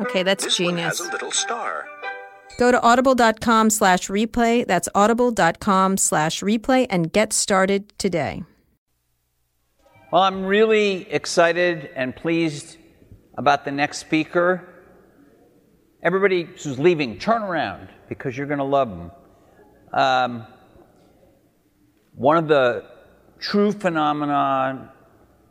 Okay, that's This one genius. has a little star. Go to audible.com slash replay. That's audible.com slash replay and get started today. Well, I'm really excited and pleased about the next speaker. Everybody who's leaving, turn around because you're going to love them. Um, one of the true phenomena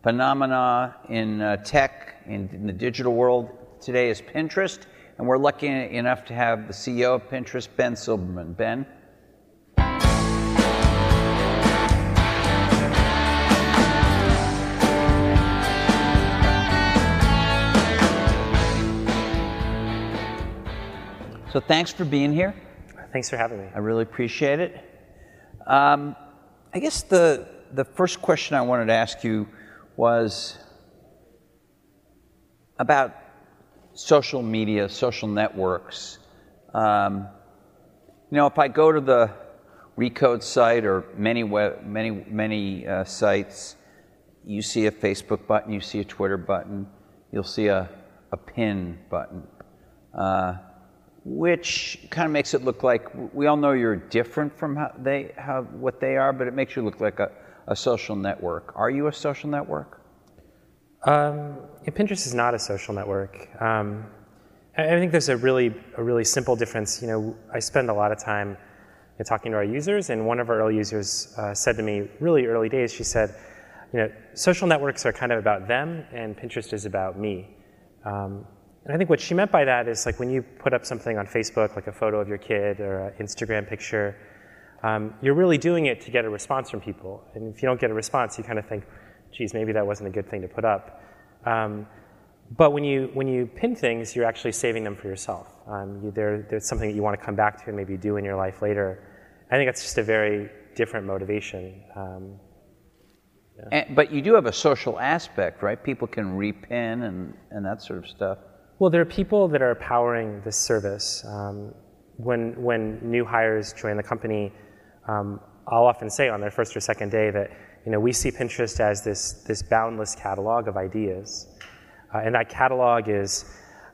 phenomena in uh, tech in, in the digital world today is Pinterest, and we're lucky enough to have the CEO of Pinterest, Ben Silbermann. Ben. So thanks for being here. Thanks for having me. I really appreciate it. Um, I guess the the first question I wanted to ask you was about social media, social networks. Um, you know, if I go to the Recode site or many web, many many uh, sites, you see a Facebook button, you see a Twitter button, you'll see a a pin button. Uh, which kind of makes it look like we all know you're different from how they how what they are, but it makes you look like a, a social network. Are you a social network? Um, yeah, Pinterest is not a social network. Um, I, think there's a really a really simple difference. You know, I spend a lot of time you know, talking to our users, and one of our early users uh, said to me, really early days, she said, you know, social networks are kind of about them, and Pinterest is about me. Um, and I think what she meant by that is like when you put up something on Facebook, like a photo of your kid or an Instagram picture, um, you're really doing it to get a response from people. And if you don't get a response, you kind of think, geez, maybe that wasn't a good thing to put up. Um, but when you, when you pin things, you're actually saving them for yourself. Um, you, there, there's something that you want to come back to and maybe do in your life later. I think that's just a very different motivation. Um, And, but you do have a social aspect, right? People can repin and, and that sort of stuff. Well, there are people that are powering this service. Um, when, when new hires join the company, um, I'll often say on their first or second day that you know, we see Pinterest as this, this boundless catalog of ideas. Uh, and that catalog is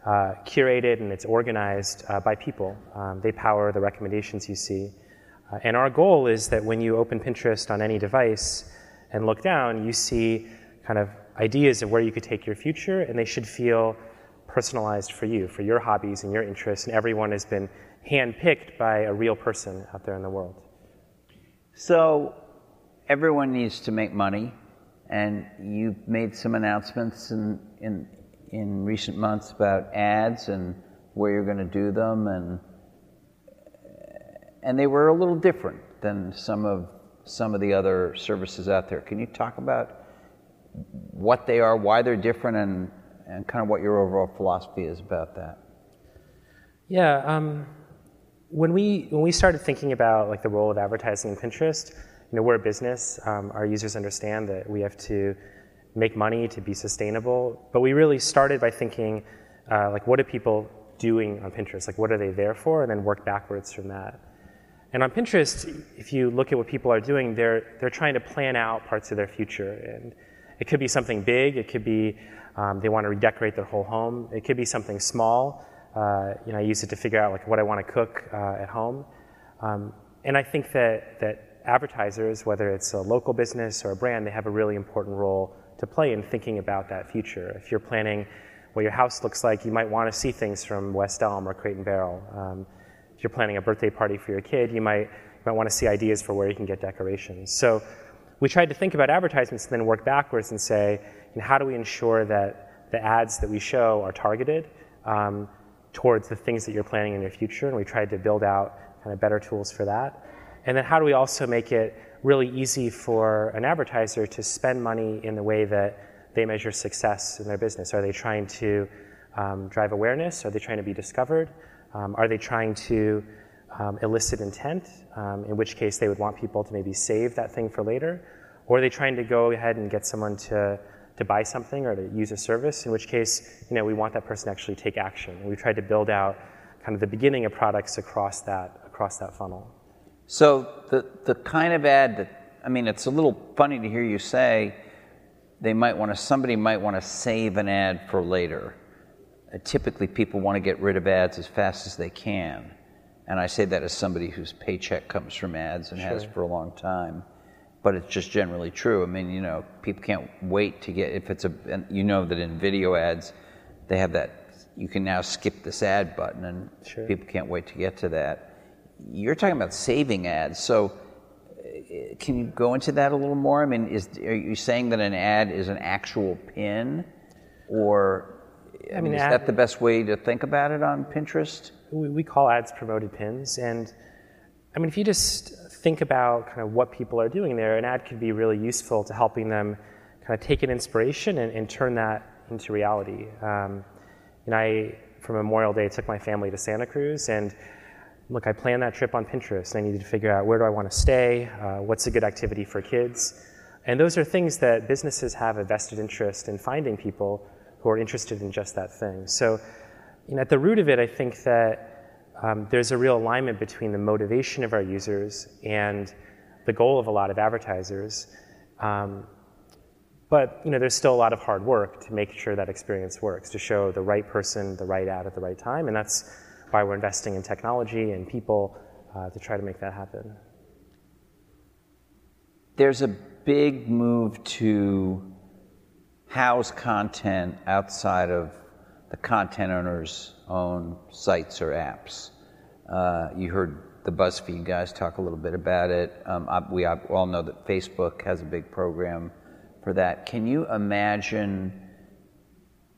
uh, curated and it's organized uh, by people. Um, they power the recommendations you see. Uh, and our goal is that when you open Pinterest on any device and look down, you see kind of ideas of where you could take your future, and they should feel personalized for you, for your hobbies and your interests, and everyone has been handpicked by a real person out there in the world. So everyone needs to make money, and you've made some announcements in, in, in recent months about ads and where you're going to do them, and, and they were a little different than some of, some of the other services out there. Can you talk about what they are, why they're different, and, and kind of what your overall philosophy is about that? Yeah, um, when we when we started thinking about like the role of advertising in Pinterest, you know, we're a business. Um, our users understand that we have to make money to be sustainable. But we really started by thinking, uh, like, what are people doing on Pinterest? Like, what are they there for? And then work backwards from that. And on Pinterest, if you look at what people are doing, they're they're trying to plan out parts of their future, and it could be something big. It could be um, they want to redecorate their whole home. It could be something small. Uh, you know, I use it to figure out like what I want to cook uh, at home. Um, and I think that that advertisers, whether it's a local business or a brand, they have a really important role to play in thinking about that future. If you're planning what your house looks like, you might want to see things from West Elm or Crate and Barrel. Um, if you're planning a birthday party for your kid, you might, you might want to see ideas for where you can get decorations. So we tried to think about advertisements and then work backwards and say, you know, how do we ensure that the ads that we show are targeted um, towards the things that you're planning in your future? And we tried to build out kind of better tools for that. And then how do we also make it really easy for an advertiser to spend money in the way that they measure success in their business? Are they trying to um, drive awareness? Are they trying to be discovered? Um, are they trying to um, elicit intent, um, in which case they would want people to maybe save that thing for later? Or are they trying to go ahead and get someone to, to buy something or to use a service, in which case you know, we want that person to actually take action? And we tried to build out kind of the beginning of products across that, across that funnel. So the, the kind of ad that, I mean, it's a little funny to hear you say they might want to, somebody might want to save an ad for later. Uh, typically, people want to get rid of ads as fast as they can. And I say that as somebody whose paycheck comes from ads and sure. has for a long time. But it's just generally true. I mean, you know, people can't wait to get, if it's a, you know that in video ads, they have that, you can now skip this ad button, and sure. people can't wait to get to that you're talking about saving ads. So, uh, can you go into that a little more? I mean, is, are you saying that an ad is an actual pin, or I mean, is ad, that the best way to think about it on Pinterest? We, we call ads promoted pins, and I mean, if you just think about kind of what people are doing there, an ad could be really useful to helping them kind of take an inspiration and, and turn that into reality. Um, and I, for Memorial Day, took my family to Santa Cruz, and look, I planned that trip on Pinterest. I needed to figure out where do I want to stay, uh, what's a good activity for kids. And those are things that businesses have a vested interest in finding people who are interested in just that thing. So, you know, at the root of it, I think that um, there's a real alignment between the motivation of our users and the goal of a lot of advertisers. Um, but you know, there's still a lot of hard work to make sure that experience works, to show the right person the right ad at the right time, and that's why we're investing in technology and people uh, to try to make that happen. There's a big move to house content outside of the content owner's own sites or apps. Uh, you heard the BuzzFeed guys talk a little bit about it. Um, we all know that Facebook has a big program for that. Can you imagine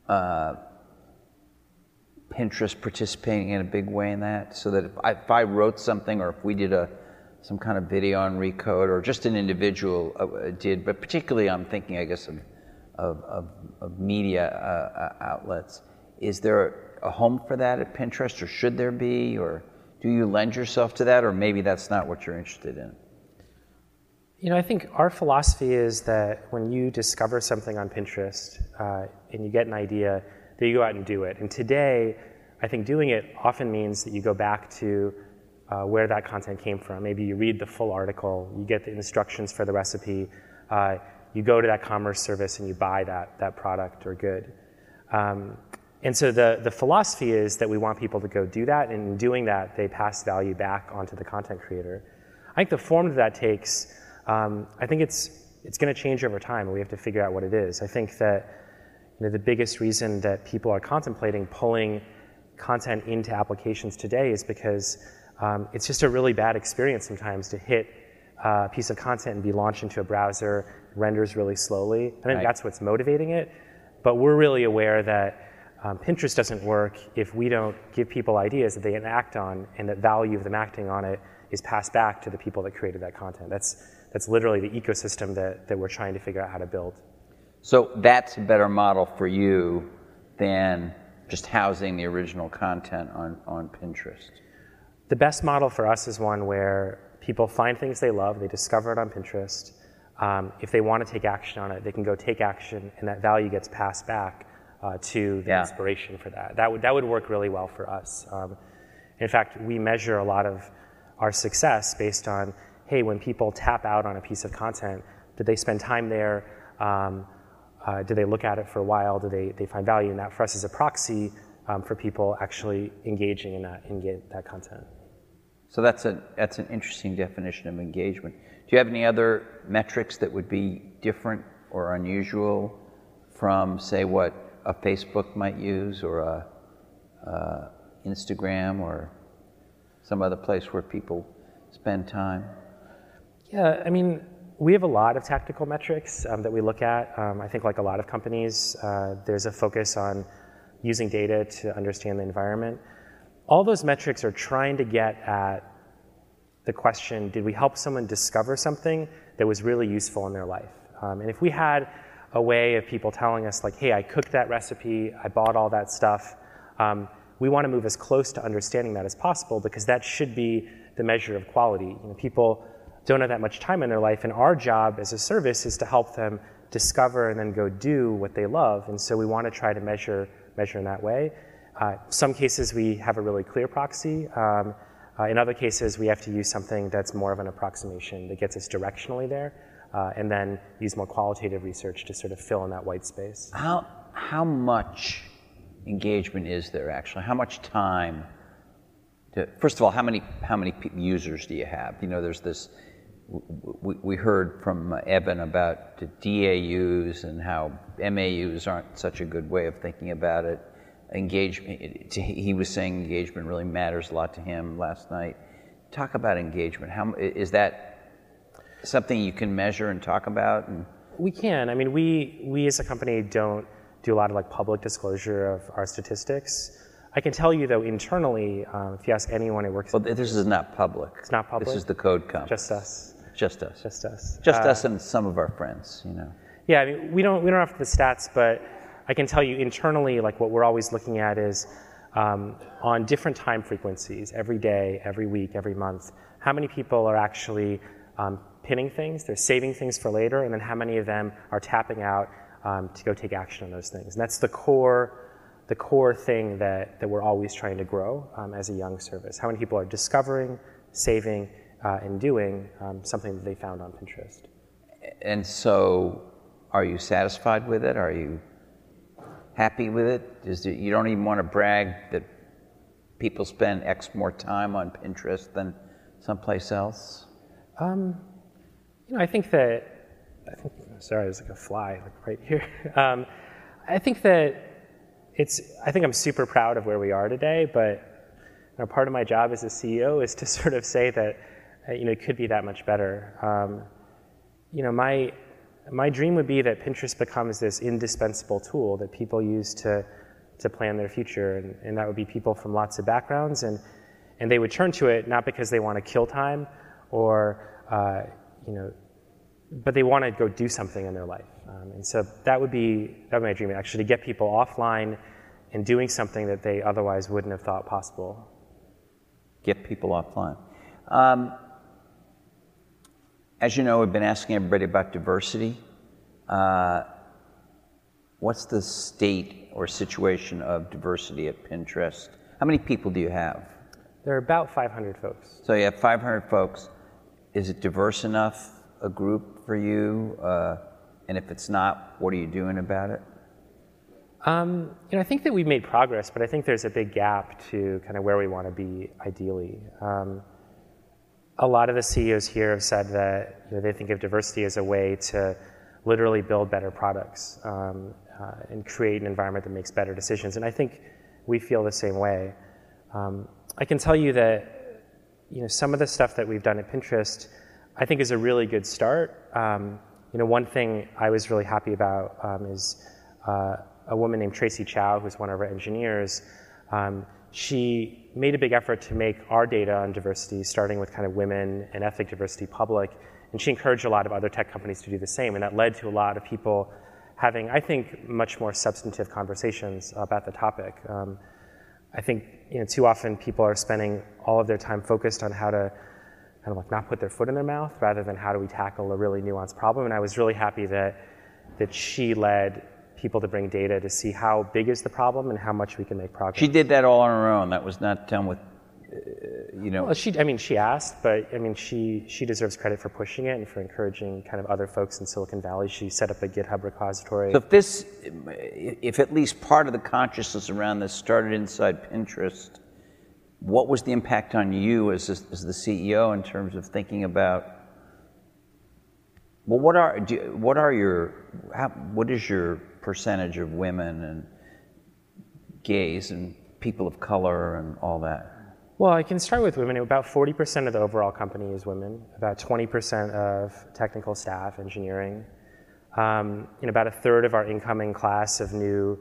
uh, Pinterest participating in a big way in that, so that if I, if I wrote something or if we did a some kind of video on Recode or just an individual uh, did, but particularly I'm thinking, I guess, of of, of, of media uh, uh outlets. Is there a home for that at Pinterest, or should there be, or do you lend yourself to that, or maybe that's not what you're interested in? You know, I think our philosophy is that when you discover something on Pinterest uh, and you get an idea, that you go out and do it. And today, I think doing it often means that you go back to uh, where that content came from. Maybe you read the full article, you get the instructions for the recipe, uh, you go to that commerce service and you buy that, that product or good. Um, and so the, the philosophy is that we want people to go do that, and in doing that, they pass value back onto the content creator. I think the form that that takes, um, I think it's, it's going to change over time, and we have to figure out what it is. I think that you know, the biggest reason that people are contemplating pulling content into applications today is because um, it's just a really bad experience sometimes to hit a piece of content and be launched into a browser, renders really slowly. I think right. that's what's motivating it. But we're really aware that um, Pinterest doesn't work if we don't give people ideas that they can act on and that value of them acting on it is passed back to the people that created that content. That's, that's literally the ecosystem that, that we're trying to figure out how to build. So that's a better model for you than just housing the original content on, on Pinterest. The best model for us is one where people find things they love, they discover it on Pinterest. Um, if they want to take action on it, they can go take action, and that value gets passed back uh, to the yeah. inspiration for that. That would, that would work really well for us. Um, in fact, we measure a lot of our success based on hey, when people tap out on a piece of content, did they spend time there? Um, uh, do they look at it for a while? Do they, they find value in that? For us as a proxy um, for people actually engaging in that, in that content. So that's, a, that's an interesting definition of engagement. Do you have any other metrics that would be different or unusual from, say, what a Facebook might use or a, a Instagram or some other place where people spend time? Yeah, I mean, we have a lot of tactical metrics um, that we look at. Um, I think, like a lot of companies, uh, there's a focus on using data to understand the environment. All those metrics are trying to get at the question did we help someone discover something that was really useful in their life? Um, and if we had a way of people telling us, like, hey, I cooked that recipe, I bought all that stuff, um, we want to move as close to understanding that as possible because that should be the measure of quality. You know, people don't have that much time in their life, and our job as a service is to help them discover and then go do what they love. And so we want to try to measure measure in that way. Uh, some cases we have a really clear proxy. Um, uh, in other cases, we have to use something that's more of an approximation that gets us directionally there, uh, and then use more qualitative research to sort of fill in that white space. How, how much engagement is there actually? How much time? To, first of all, how many, how many users do you have? You know, there's this, we, we heard from Evan about the DAUs and how MAUs aren't such a good way of thinking about it engagement, he was saying engagement really matters a lot to him last night. Talk about engagement. How is that something you can measure and talk about? And we can. I mean, we we as a company don't do a lot of like public disclosure of our statistics. I can tell you though, internally, um, if you ask anyone who works, well, this is not public. It's not public. This is the code company. Just us. Just us. Just us. Just uh, us and some of our friends. You know. Yeah, I mean, we don't we don't have the stats, but I can tell you internally, like what we're always looking at is um, on different time frequencies, every day, every week, every month, how many people are actually um, pinning things, they're saving things for later, and then how many of them are tapping out um, to go take action on those things. And that's the core, the core thing that, that we're always trying to grow um, as a young service. How many people are discovering, saving, uh, and doing um, something that they found on Pinterest. And so, are you satisfied with it? Are you happy with it? Is it, you don't even want to brag that people spend X more time on Pinterest than someplace else? Um, you know, I think that. I think, sorry, there's like a fly like right here. Um, I think that it's. I think I'm super proud of where we are today, but you know, part of my job as a CEO is to sort of say that you know it could be that much better. Um, you know, my my dream would be that Pinterest becomes this indispensable tool that people use to, to plan their future. And, and that would be people from lots of backgrounds. And, and they would turn to it not because they want to kill time or, uh, you know, but they want to go do something in their life. Um, and so that would be that would be my dream, actually, to get people offline and doing something that they otherwise wouldn't have thought possible. Get people offline. Um, as you know, we've been asking everybody about diversity. Uh, what's the state or situation of diversity at Pinterest? How many people do you have? There are about 500 folks. So you have 500 folks. Is it diverse enough a group for you? Uh, and if it's not, what are you doing about it? Um, you know, I think that we've made progress, but I think there's a big gap to kind of where we want to be ideally. Um, a lot of the CEOs here have said that you know, they think of diversity as a way to literally build better products um, uh, and create an environment that makes better decisions. And I think we feel the same way. Um, I can tell you that you know some of the stuff that we've done at Pinterest, I think is a really good start. Um, you know, one thing I was really happy about um, is uh, a woman named Tracy Chow, who's one of our engineers. Um, she made a big effort to make our data on diversity, starting with kind of women and ethnic diversity, public. And she encouraged a lot of other tech companies to do the same. And that led to a lot of people having, I think, much more substantive conversations about the topic. Um, I think you know, too often people are spending all of their time focused on how to kind of like not put their foot in their mouth rather than how do we tackle a really nuanced problem. And I was really happy that, that she led people to bring data to see how big is the problem and how much we can make progress. She did that all on her own. That was not done with, uh, you know. Well, she, I mean, she asked, but I mean, she she deserves credit for pushing it and for encouraging kind of other folks in Silicon Valley. She set up a GitHub repository. So if this, if at least part of the consciousness around this started inside Pinterest, what was the impact on you as, as the CEO in terms of thinking about well, what are do, what are your how, what is your percentage of women and gays and people of color and all that? Well, I can start with women. About 40% of the overall company is women, about 20% of technical staff, engineering. Um, and about a third of our incoming class of new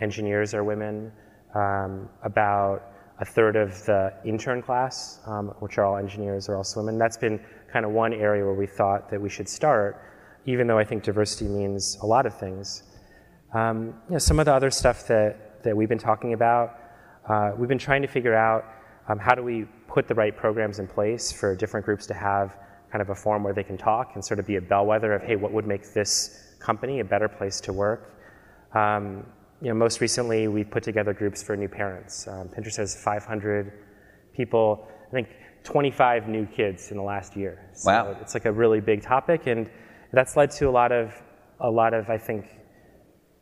engineers are women. Um, about a third of the intern class, um, which are all engineers, are also women. That's been kind of one area where we thought that we should start, even though I think diversity means a lot of things. Um, you know, some of the other stuff that, that we've been talking about, uh, we've been trying to figure out um, how do we put the right programs in place for different groups to have kind of a forum where they can talk and sort of be a bellwether of, hey, what would make this company a better place to work? Um, you know, most recently, we put together groups for new parents. Um, Pinterest has 500 people, I think 25 new kids in the last year. So wow. It's like a really big topic, and that's led to a lot of, a lot of, I think,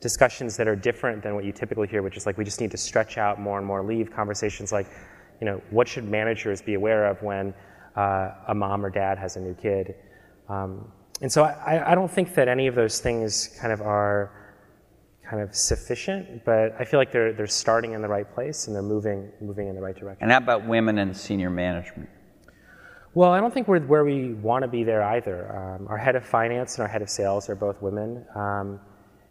discussions that are different than what you typically hear, which is like we just need to stretch out more and more leave conversations like, you know, what should managers be aware of when uh, a mom or dad has a new kid? Um, and so I, I, don't think that any of those things kind of are kind of sufficient, but I feel like they're, they're starting in the right place and they're moving, moving in the right direction. And how about women in senior management? Well, I don't think we're where we want to be there either. Um, our head of finance and our head of sales are both women. Um,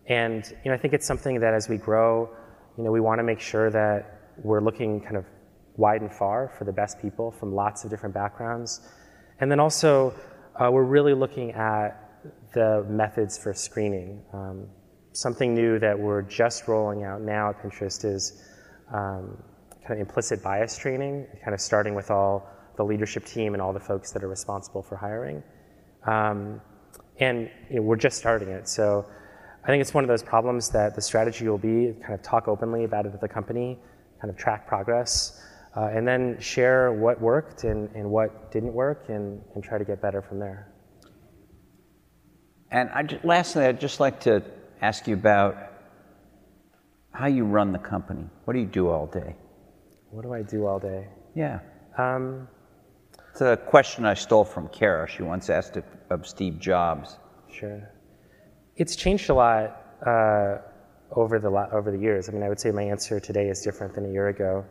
and you know, I think it's something that as we grow, you know, we want to make sure that we're looking kind of wide and far for the best people from lots of different backgrounds. And then also, uh, we're really looking at the methods for screening. Um, something new that we're just rolling out now at Pinterest is um, kind of implicit bias training, kind of starting with all the leadership team and all the folks that are responsible for hiring. Um, and you know, we're just starting it. So I think it's one of those problems that the strategy will be kind of talk openly about it at the company, kind of track progress, uh, and then share what worked and, and what didn't work and, and try to get better from there. And I just, lastly, I'd just like to ask you about how you run the company. What do you do all day? What do I do all day? Yeah. Um, it's a question I stole from Kara. She once asked it of Steve Jobs. Sure. It's changed a lot uh, over the over the years. I mean, I would say my answer today is different than a year ago.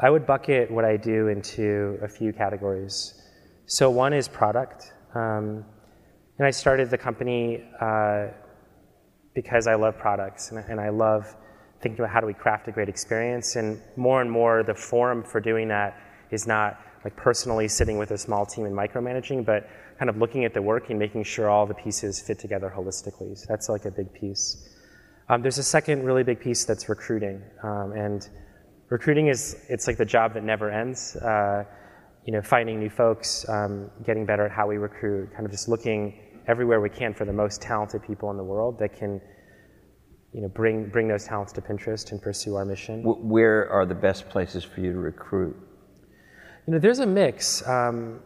I would bucket what I do into a few categories. So one is product, um, and I started the company uh, because I love products and, and I love thinking about how do we craft a great experience. And more and more, the forum for doing that is not like personally sitting with a small team and micromanaging, but kind of looking at the work and making sure all the pieces fit together holistically. So that's like a big piece. Um, there's a second really big piece that's recruiting, um, and recruiting is it's like the job that never ends. Uh, you know, finding new folks, um, getting better at how we recruit, kind of just looking everywhere we can for the most talented people in the world that can, you know, bring bring those talents to Pinterest and pursue our mission. Where are the best places for you to recruit? You know, there's a mix. Um,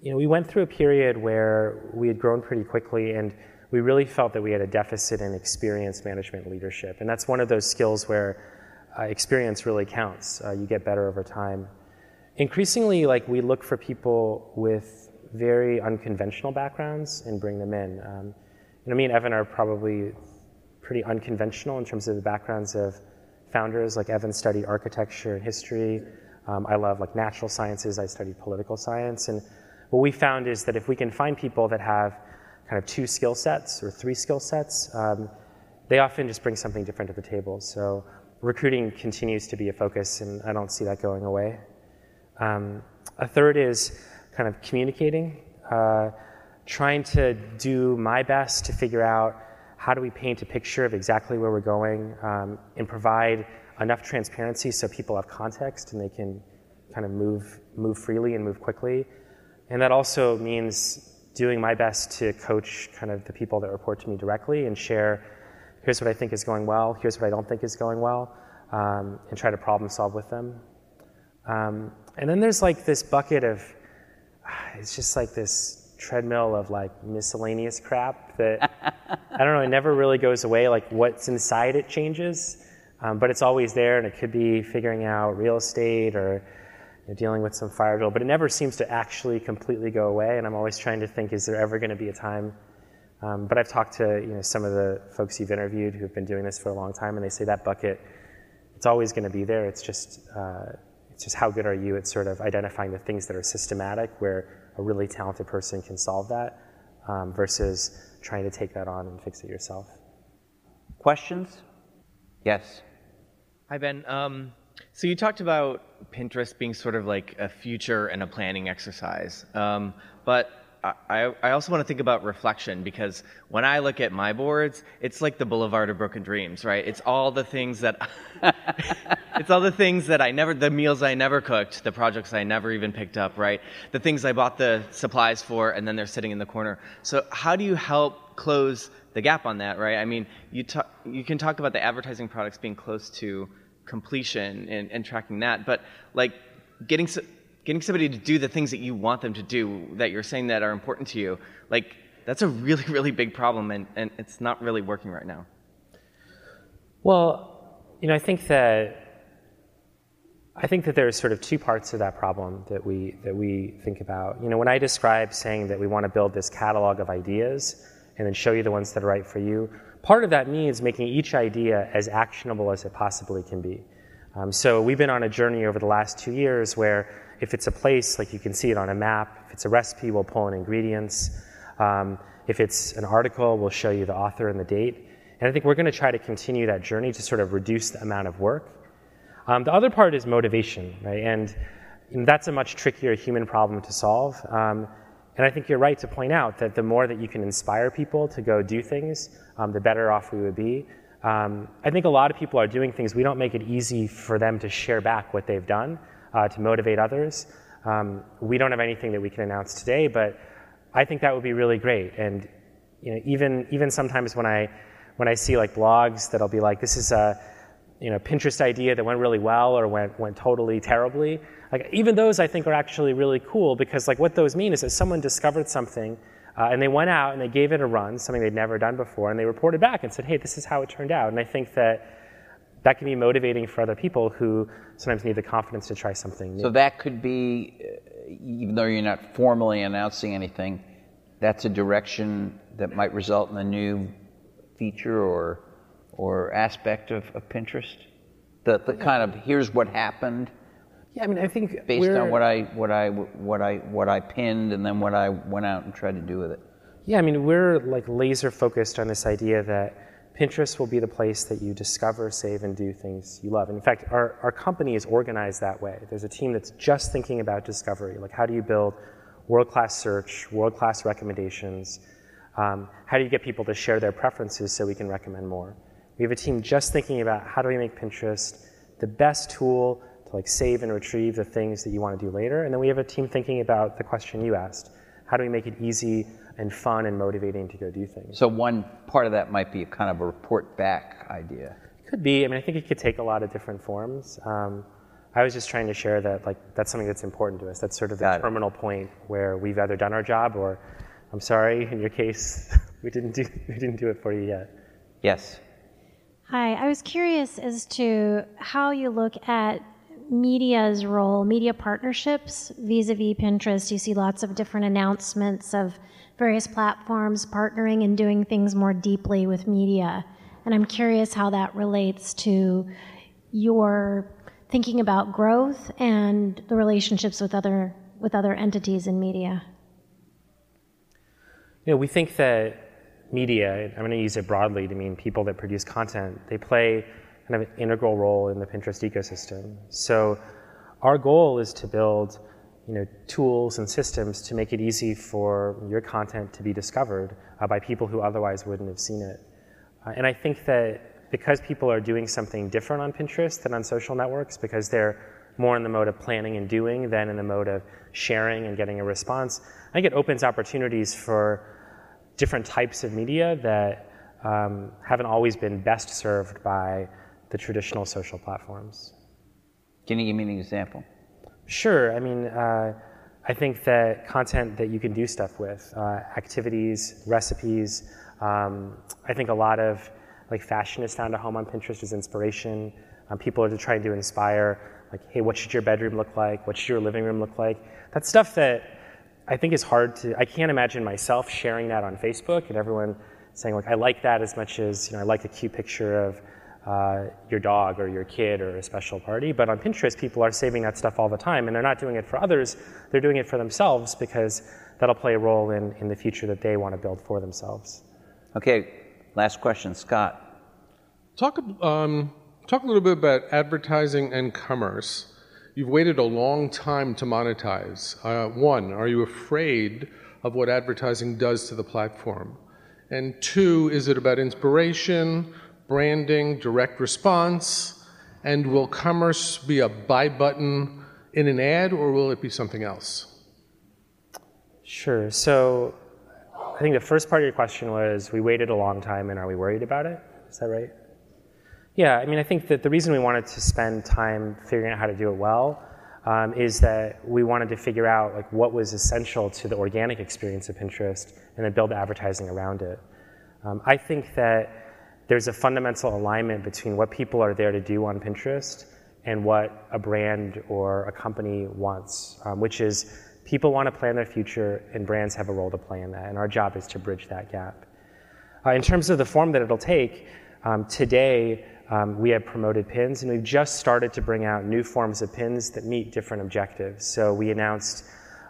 you know, we went through a period where we had grown pretty quickly and we really felt that we had a deficit in experience management leadership. And that's one of those skills where uh, experience really counts. Uh, you get better over time. Increasingly, like we look for people with very unconventional backgrounds and bring them in. Um, you know, me and Evan are probably pretty unconventional in terms of the backgrounds of founders. Like Evan studied architecture and history. Um, I love like natural sciences. I studied political science. And what we found is that if we can find people that have kind of two skill sets or three skill sets, um, they often just bring something different to the table. So recruiting continues to be a focus, and I don't see that going away. Um, a third is kind of communicating, uh, trying to do my best to figure out how do we paint a picture of exactly where we're going um, and provide enough transparency so people have context and they can kind of move move freely and move quickly. And that also means doing my best to coach kind of the people that report to me directly and share here's what I think is going well, here's what I don't think is going well, um, and try to problem solve with them. Um, and then there's like this bucket of, it's just like this treadmill of like miscellaneous crap that, I don't know, it never really goes away. Like what's inside it changes, um, but it's always there, and it could be figuring out real estate or know, dealing with some fire drill, but it never seems to actually completely go away. And I'm always trying to think, is there ever going to be a time um, but I've talked to you know some of the folks you've interviewed who've been doing this for a long time, and they say that bucket, it's always going to be there. It's just uh, it's just how good are you at sort of identifying the things that are systematic, where a really talented person can solve that, um, versus trying to take that on and fix it yourself. Questions? Yes. Hi, Ben. Um, so you talked about Pinterest being sort of like a future and a planning exercise. Um, but I, I also want to think about reflection because when I look at my boards, it's like the Boulevard of Broken Dreams, right? It's all the things that, it's all the things that I never, the meals I never cooked, the projects I never even picked up, right? The things I bought the supplies for, and then they're sitting in the corner. So how do you help close the gap on that, right? I mean, you you can talk about the advertising products being close to completion and, and tracking that, but like getting getting somebody to do the things that you want them to do that you're saying that are important to you like that's a really really big problem and, and it's not really working right now. Well you know i think that i think that there's sort of two parts to that problem that we that we think about. You know when i describe saying that we want to build this catalog of ideas and then show you the ones that are right for you part of that means making each idea as actionable as it possibly can be um, so we've been on a journey over the last two years where if it's a place, like you can see it on a map. If it's a recipe, we'll pull in ingredients. Um, if it's an article, we'll show you the author and the date. And I think we're going to try to continue that journey to sort of reduce the amount of work. Um, the other part is motivation, right? And, and, that's a much trickier human problem to solve. Um, and I think you're right to point out that the more that you can inspire people to go do things, um, the better off we would be. Um, I think a lot of people are doing things. We don't make it easy for them to share back what they've done uh, to motivate others. Um, we don't have anything that we can announce today, but I think that would be really great. And you know, even even sometimes when I when I see like blogs that'll be like, this is a you know Pinterest idea that went really well or went went totally terribly. Like even those I think are actually really cool because like what those mean is that someone discovered something uh, and they went out and they gave it a run, something they'd never done before, and they reported back and said, hey, this is how it turned out. And I think that that can be motivating for other people who sometimes need the confidence to try something new. So that could be, uh, even though you're not formally announcing anything, that's a direction that might result in a new feature or or aspect of, of Pinterest. The the kind of here's what happened. Yeah, I mean, I think based on what I what I what I what I pinned and then what I went out and tried to do with it. Yeah, I mean, we're like laser focused on this idea that Pinterest will be the place that you discover, save, and do things you love. And in fact, our, our company is organized that way. There's a team that's just thinking about discovery. Like, how do you build world class search, world class recommendations? Um, how do you get people to share their preferences so we can recommend more? We have a team just thinking about how do we make Pinterest the best tool to like save and retrieve the things that you want to do later. And then we have a team thinking about the question you asked. How do we make it easy and fun and motivating to go do things. So one part of that might be kind of a report back idea. Could be. I mean, I think it could take a lot of different forms. Um, I was just trying to share that like that's something that's important to us. That's sort of the Got terminal it. point where we've either done our job or, I'm sorry, in your case, we didn't do we didn't do it for you yet. Yes. Hi, I was curious as to how you look at media's role, media partnerships vis-a-vis Pinterest. You see lots of different announcements of various platforms partnering and doing things more deeply with media. And I'm curious how that relates to your thinking about growth and the relationships with other with other entities in media. You know, we think that media, I'm going to use it broadly to mean people that produce content, they play kind of an integral role in the Pinterest ecosystem. So our goal is to build you know, tools and systems to make it easy for your content to be discovered uh, by people who otherwise wouldn't have seen it. Uh, and I think that because people are doing something different on Pinterest than on social networks, because they're more in the mode of planning and doing than in the mode of sharing and getting a response, I think it opens opportunities for different types of media that um, haven't always been best served by the traditional social platforms. Can you give me an example? Sure. I mean, uh, I think that content that you can do stuff with, uh, activities, recipes. Um, I think a lot of like fashion is found at home on Pinterest as inspiration. Um, people are trying to inspire, like, hey, what should your bedroom look like? What should your living room look like? That's stuff that I think it's hard to. I can't imagine myself sharing that on Facebook and everyone saying like, I like that as much as you know, I like a cute picture of uh, your dog or your kid or a special party. But on Pinterest, people are saving that stuff all the time, and they're not doing it for others, they're doing it for themselves because that'll play a role in, in the future that they want to build for themselves. Okay, last question, Scott. Talk, um, talk a little bit about advertising and commerce. You've waited a long time to monetize. Uh, one, are you afraid of what advertising does to the platform? And two, is it about inspiration, branding, direct response? And will commerce be a buy button in an ad or will it be something else? Sure. So I think the first part of your question was we waited a long time and are we worried about it? Is that right? Yeah, I mean, I think that the reason we wanted to spend time figuring out how to do it well um, is that we wanted to figure out like what was essential to the organic experience of Pinterest and then build advertising around it. Um, I think that there's a fundamental alignment between what people are there to do on Pinterest and what a brand or a company wants, um, which is people want to plan their future and brands have a role to play in that, and our job is to bridge that gap. Uh, in terms of the form that it'll take, um, today um, we have promoted pins, and we've just started to bring out new forms of pins that meet different objectives. So we announced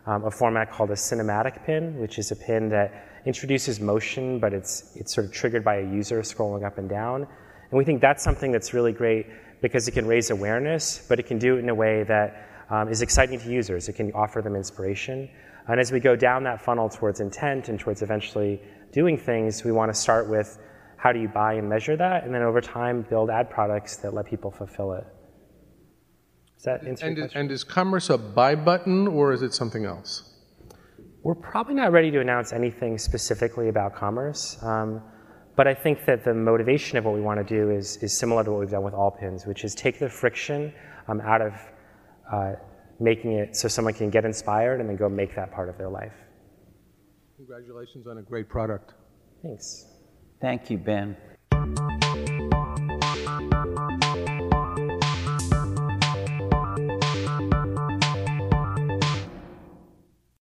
um, a format called a cinematic pin, which is a pin that introduces motion, but it's, it's sort of triggered by a user scrolling up and down. And we think that's something that's really great because it can raise awareness, but it can do it in a way that um, is exciting to users. It can offer them inspiration. And as we go down that funnel towards intent and towards eventually doing things, we want to start with how do you buy and measure that, and then over time build ad products that let people fulfill it. Does that answer and, is, and is commerce a buy button or is it something else? We're probably not ready to announce anything specifically about commerce, um, but I think that the motivation of what we want to do is, is similar to what we've done with all pins, which is take the friction um, out of uh, making it so someone can get inspired and then go make that part of their life. Congratulations on a great product. Thanks. Thank you, Ben.